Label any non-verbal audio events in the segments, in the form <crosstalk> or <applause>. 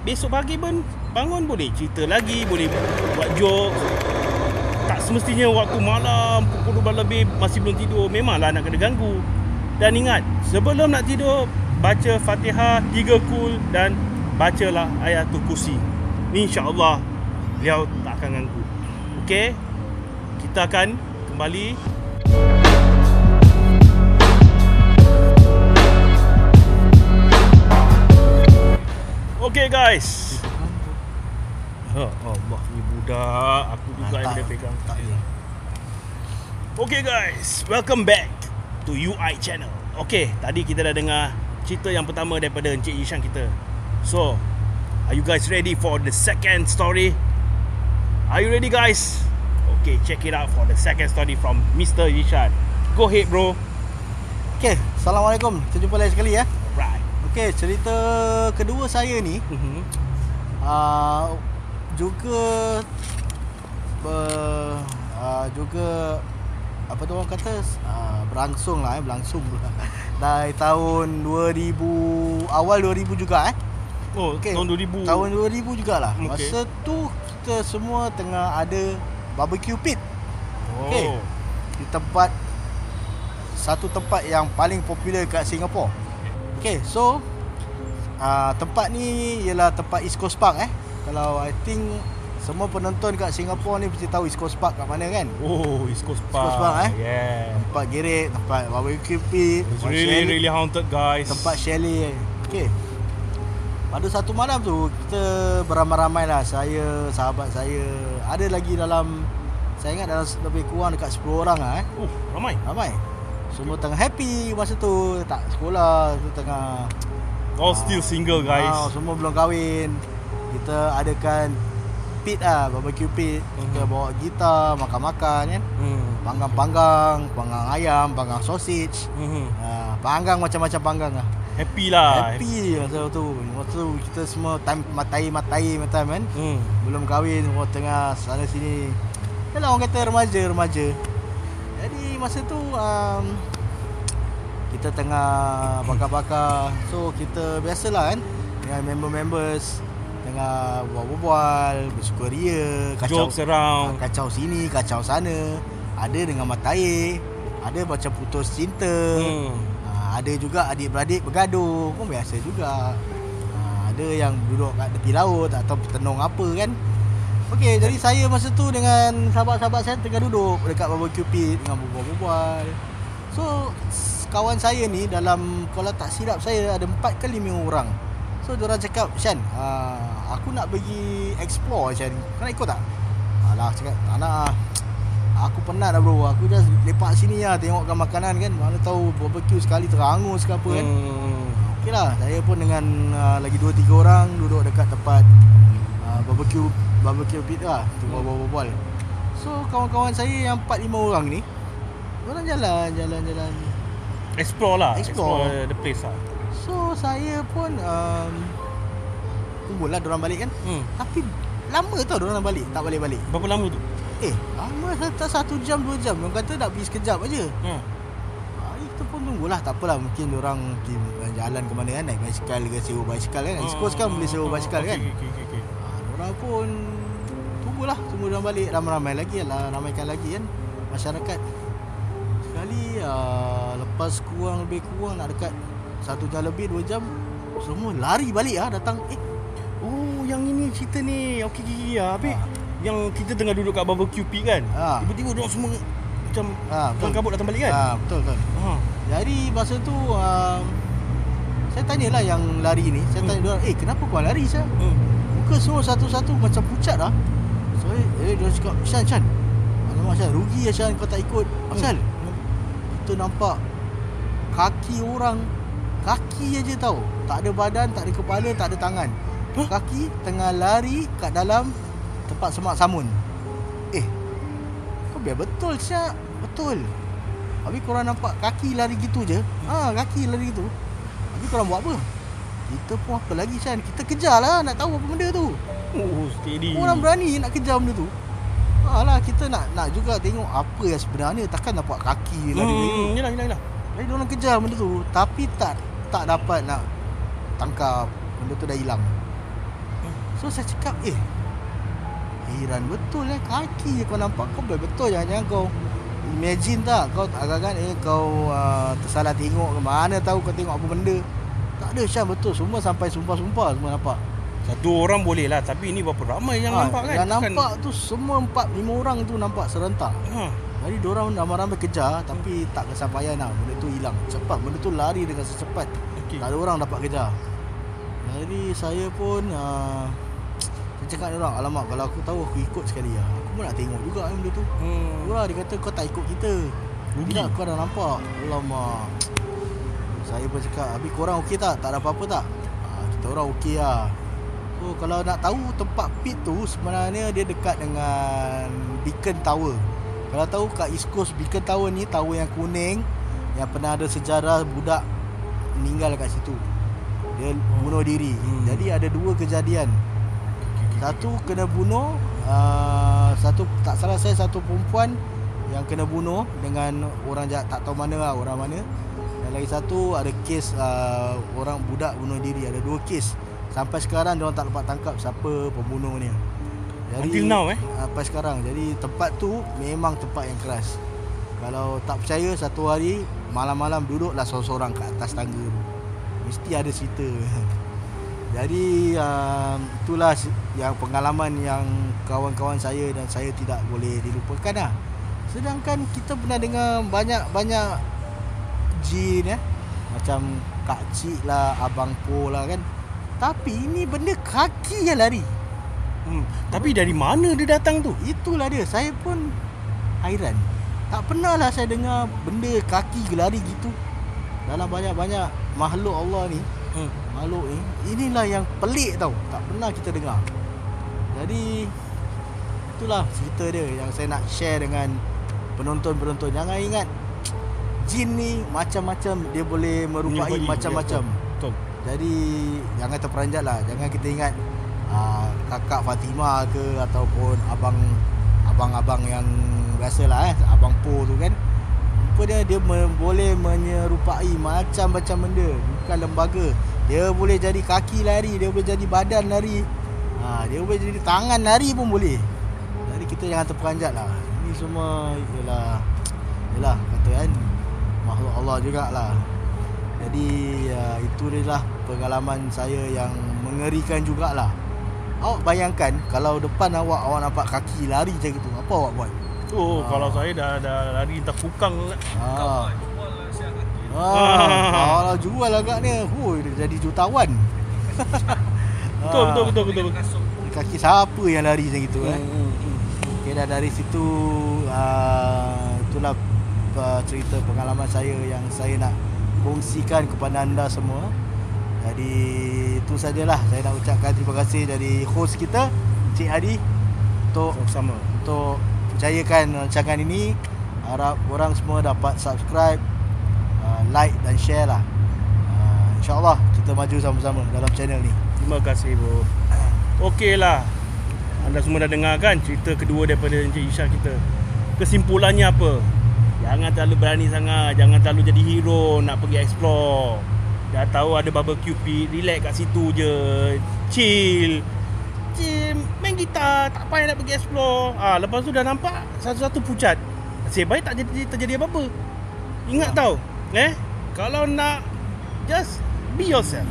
besok pagi pun bangun boleh cerita lagi, boleh buat joke. Tak semestinya waktu malam pukul 12 lebih masih belum tidur. Memanglah nak kena ganggu. Dan ingat, sebelum nak tidur, baca Fatihah, tiga kul dan bacalah ayatul kursi. InsyaAllah, beliau tak akan ganggu. Okey? Kita akan kembali Okay guys. Ha, Allah ni budak. Aku juga yang dia pegang. Tak. Okay guys, welcome back to UI channel. Okay, tadi kita dah dengar cerita yang pertama daripada Encik Yishan kita. So, are you guys ready for the second story? Are you ready guys? Okay, check it out for the second story from Mr. Yishan. Go ahead bro. Okey, Assalamualaikum. Kita jumpa lagi sekali ya. Okey, cerita kedua saya ni Mm-hmm. uh, juga ber, uh, juga apa tu orang kata uh, berlangsung lah eh, berlangsung <laughs> dari tahun 2000 awal 2000 juga eh. Oh, Okey. tahun 2000. Tahun 2000 jugalah. Okey. Masa tu kita semua tengah ada barbecue pit Oh. Okey. di tempat satu tempat yang paling popular kat Singapura. Okay, so uh, tempat ni ialah tempat East Coast Park eh. Kalau I think semua penonton kat Singapura ni mesti tahu East Coast Park kat mana kan? Oh, East Coast Park. Coast Park, eh? Yeah. Tempat gerik, tempat barbecue pit, It's really chalet, really haunted guys. tempat chalet. Okay. Pada satu malam tu kita beramai-ramai lah Saya, sahabat saya Ada lagi dalam Saya ingat dalam lebih kurang dekat 10 orang lah eh Oh, ramai. Ramai Semua tengah happy masa tu Tak sekolah tu tengah All still single guys. ah, Semua belum kahwin Kita adakan Pit lah Barbecue pit Kita Mhm. bawa gitar Makan-makan kan Hmm. Panggang-panggang Panggang ayam Panggang sausage Hmm. ah, Panggang macam-macam panggang lah Happy lah. Happy masa tu Masa tu kita semua time Matai-matai macam kan Hmm. Belum kahwin Semua tengah sana sini Yalah orang kata remaja-remaja Jadi masa tu um, Kita tengah bakar-bakar. So kita biasalah kan Dengan member-members Tengah berbual Bersukaria Kacau Jokes around. Ah, Kacau sini Kacau sana. Ada dengan mata air Ada macam putus cinta. Hmm. ha, Ada juga adik-beradik bergaduh Pun biasa juga. Ha, Ada yang duduk kat tepi laut Atau tenung apa kan Okey, jadi saya masa tu dengan sahabat-sahabat saya tengah duduk dekat barbecue pit dengan berbual-bual. So, kawan saya ni dalam kalau tak silap saya ada 4 ke 5 orang. So, diorang cakap, "Shan, uh, aku nak pergi explore Shan. Kau nak ikut tak?" Alah, cakap, "Tak nak ah. Aku penat dah bro. Aku just lepak sini lah tengokkan makanan kan. Mana tahu barbecue sekali terangus ke apa kan." Hmm. Okey lah, saya pun dengan uh, lagi 2 3 orang duduk dekat tempat uh, barbecue barbecue pit lah, tu berbual-bual. So kawan-kawan saya yang 4 5 orang ni orang jalan jalan jalan. Explore lah. Explore. the place lah. So saya pun um, tunggulah diorang balik kan. Hmm. Tapi lama tau diorang balik, tak balik-balik. Berapa lama tu? Eh, lama tak satu jam dua jam. Orang kata nak pergi sekejap aja. Hmm. Ah, kita pun tunggulah tak apalah mungkin orang pergi jalan ke mana kan naik basikal ke sewa basikal kan. Coast kan boleh sewa basikal kan. Okay, okay, okay, okay. Ha, orang pun tunggulah tunggu orang balik ramai-ramai lagi lah ramaikan lagi kan masyarakat sekali uh, lepas kurang lebih kurang nak dekat satu jam lebih dua jam semua lari balik ah datang eh Oh, yang ini cerita ni. Okey, okay, ya. Habis Ha. yang kita tengah duduk kat barbecue pit kan. Ha. Tiba-tiba dia semua macam ha, Kelang kabut datang balik kan? ha, betul betul Ha. jadi masa tu um, saya tanyalah yang lari ni saya tanya Hmm. dia eh kenapa kau lari saya Hmm. Muka semua satu-satu macam pucat dah so eh dia cakap Shan Shan Alamak Shan rugi ya Shan kau tak ikut. Asal kita nampak kaki orang kaki aja tau. Tak ada badan tak ada kepala tak ada tangan. Hah? kaki tengah lari kat dalam tempat semak samun. Eh kau biar betul Syak betul. Habis korang nampak kaki lari gitu je. Ha, Kaki lari gitu. Habis korang buat apa? Kita pun apa lagi Shan? Kita kejar lah nak tahu apa benda tu. Oh, steady. Orang berani nak kejar benda tu. Alah kita nak nak juga tengok apa yang sebenarnya. Takkan nampak kaki lari hmm. gitu Hmm, yelah, yelah, yelah. Jadi diorang kejar benda tu. Tapi tak tak dapat nak tangkap Benda tu dah hilang. So saya cakap eh Heran betul eh. Kaki je kau nampak. Kau betul jangan-jangan kau Imagine tak? Kau agak-agak eh Kau uh, tersalah tengok ke Mana tahu kau tengok apa benda Tak ada Syam betul. Semua sampai sumpah-sumpah Semua nampak. Satu orang boleh lah Tapi ini berapa ramai yang Ah, nampak kan? Yang nampak tu Semua empat Lima orang tu nampak serentak. Ha. Jadi diorang ramai-ramai kejar Tapi tak kesampaian lah. Benda tu hilang. Cepat Benda tu lari dengan secepat. Okay. Tak ada orang dapat kejar. Jadi saya pun uh, Saya cakap orang Alamak kalau aku tahu aku ikut sekali lah. Aku pun nak tengok juga kan benda tu. Hmm. Itulah dia kata kau tak ikut kita. Rugi. Tidak kau dah nampak Alamak Saya pun cakap Habis korang okey tak? Tak ada apa-apa tak? Ha, kita orang okey lah. So kalau nak tahu tempat pit tu Sebenarnya dia dekat dengan Beacon Tower. Kalau tahu kat East Coast Beacon Tower ni Tower yang kuning Yang pernah ada sejarah budak Meninggal kat situ. Dia bunuh diri. Hmm. Jadi ada dua kejadian. Satu kena bunuh uh, Satu tak salah saya Satu perempuan Yang kena bunuh Dengan orang jahat. Tak tahu mana lah Orang mana lagi satu Ada kes uh, Orang budak bunuh diri. Ada dua kes. Sampai sekarang Diorang tak dapat tangkap Siapa pembunuh ni. Until now, eh? Sampai sekarang. Jadi tempat tu Memang tempat yang keras. Kalau tak percaya Satu hari Malam-malam duduklah Seorang-seorang kat atas tangga tu Mesti ada cerita. <laughs> Jadi um, itulah yang pengalaman yang kawan-kawan saya dan saya tidak boleh dilupakan lah. Sedangkan kita pernah dengar banyak-banyak jin eh. Macam Kak Cik lah, Abang Po lah kan. Tapi ini benda kaki yang lari. Hmm. Tapi dari mana dia datang tu? Itulah dia. Saya pun hairan. Tak pernah lah saya dengar benda kaki lari gitu. Dalam banyak-banyak makhluk Allah ni. Hmm. Makhluk ni Inilah yang pelik tau Tak pernah kita dengar Jadi Itulah cerita dia Yang saya nak share dengan Penonton-penonton Jangan ingat Jin ni Macam-macam Dia boleh merupai macam-macam. Betul. Jadi Jangan terperanjat lah. Jangan kita ingat aa, Kakak Fatimah ke Ataupun Abang Abang-abang yang Biasalah eh Abang Po tu kan. Rupanya dia me- boleh menyerupai macam-macam benda. Bukan lembaga. Dia boleh jadi kaki lari Dia boleh jadi badan lari. Ha, Dia boleh jadi tangan lari pun boleh. Jadi kita jangan terperanjat lah. Ini semua Ialah Ialah kata kan Makhluk Allah jugalah Jadi uh, Itu dia lah Pengalaman saya yang Mengerikan jugalah Awak bayangkan Kalau depan awak Awak nampak kaki lari macam itu Apa awak buat? Oh, Ah. kalau saya dah dah lari entah kukang Ah. Ah. Ah, kalau jual agaknya, hui dia jadi jutawan. <laughs> Betul, betul, betul, betul. betul. Di Kaki siapa yang lari macam itu eh? Hmm, hmm, hmm. Okey dah dari situ uh, itulah uh, cerita pengalaman saya yang saya nak kongsikan kepada anda semua. Jadi itu sajalah saya nak ucapkan terima kasih dari host kita Cik Adi untuk Sama. untuk percayakan rancangan ini harap orang semua dapat subscribe uh, like dan share lah uh, insyaallah kita maju sama-sama dalam channel ni Terima kasih bro. <coughs> Okey lah. Anda semua dah dengar kan cerita kedua daripada Encik Isha kita. Kesimpulannya apa? Jangan terlalu berani sangat. Jangan terlalu jadi hero nak pergi explore. Dah tahu ada barbecue pit, relax kat situ je. Chill. Chill, main gitar, tak payah nak pergi explore. Ah, lepas tu dah nampak satu-satu pucat. Nasib baik tak jadi terjadi apa-apa. Ingat tau, eh? Kalau nak just be yourself.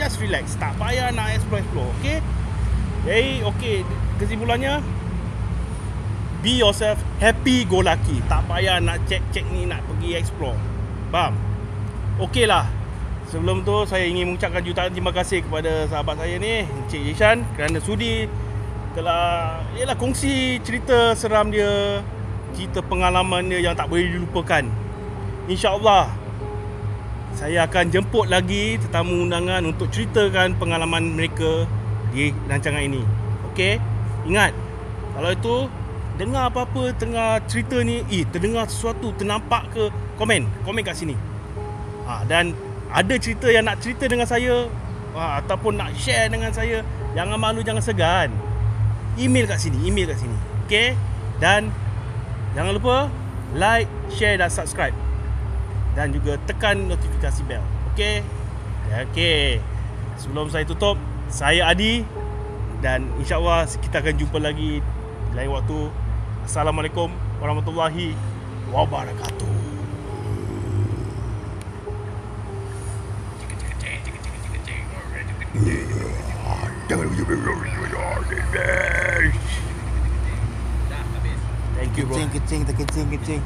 Just relax. Tak payah nak explore-explore, okay? Jadi, okay. Kesimpulannya, be yourself, happy go lucky. Tak payah nak check-check ni nak pergi explore. Faham? Okey lah. Sebelum tu saya ingin mengucapkan jutaan terima kasih kepada sahabat saya ni, Encik Yishan kerana sudi telah ialah kongsi cerita seram dia, cerita pengalaman dia yang tak boleh dilupakan. InsyaAllah saya akan jemput lagi tetamu undangan untuk ceritakan pengalaman mereka di rancangan ini. Okey? Ingat, kalau itu dengar apa-apa tengah cerita ni, eh terdengar sesuatu, ternampak ke, komen, komen kat sini. Ha, dan ada cerita yang nak cerita dengan saya ha, ataupun nak share dengan saya, jangan malu, jangan segan. Email kat sini, email kat sini. Okey? Dan jangan lupa like, share dan subscribe dan juga tekan notifikasi bell. Okey? Okey. Sebelum saya tutup, saya Adi Dan insyaAllah kita akan jumpa lagi lain waktu. Assalamualaikum warahmatullahi wabarakatuh. Thank you bro. Kecing, kecing, terkecing, kecing.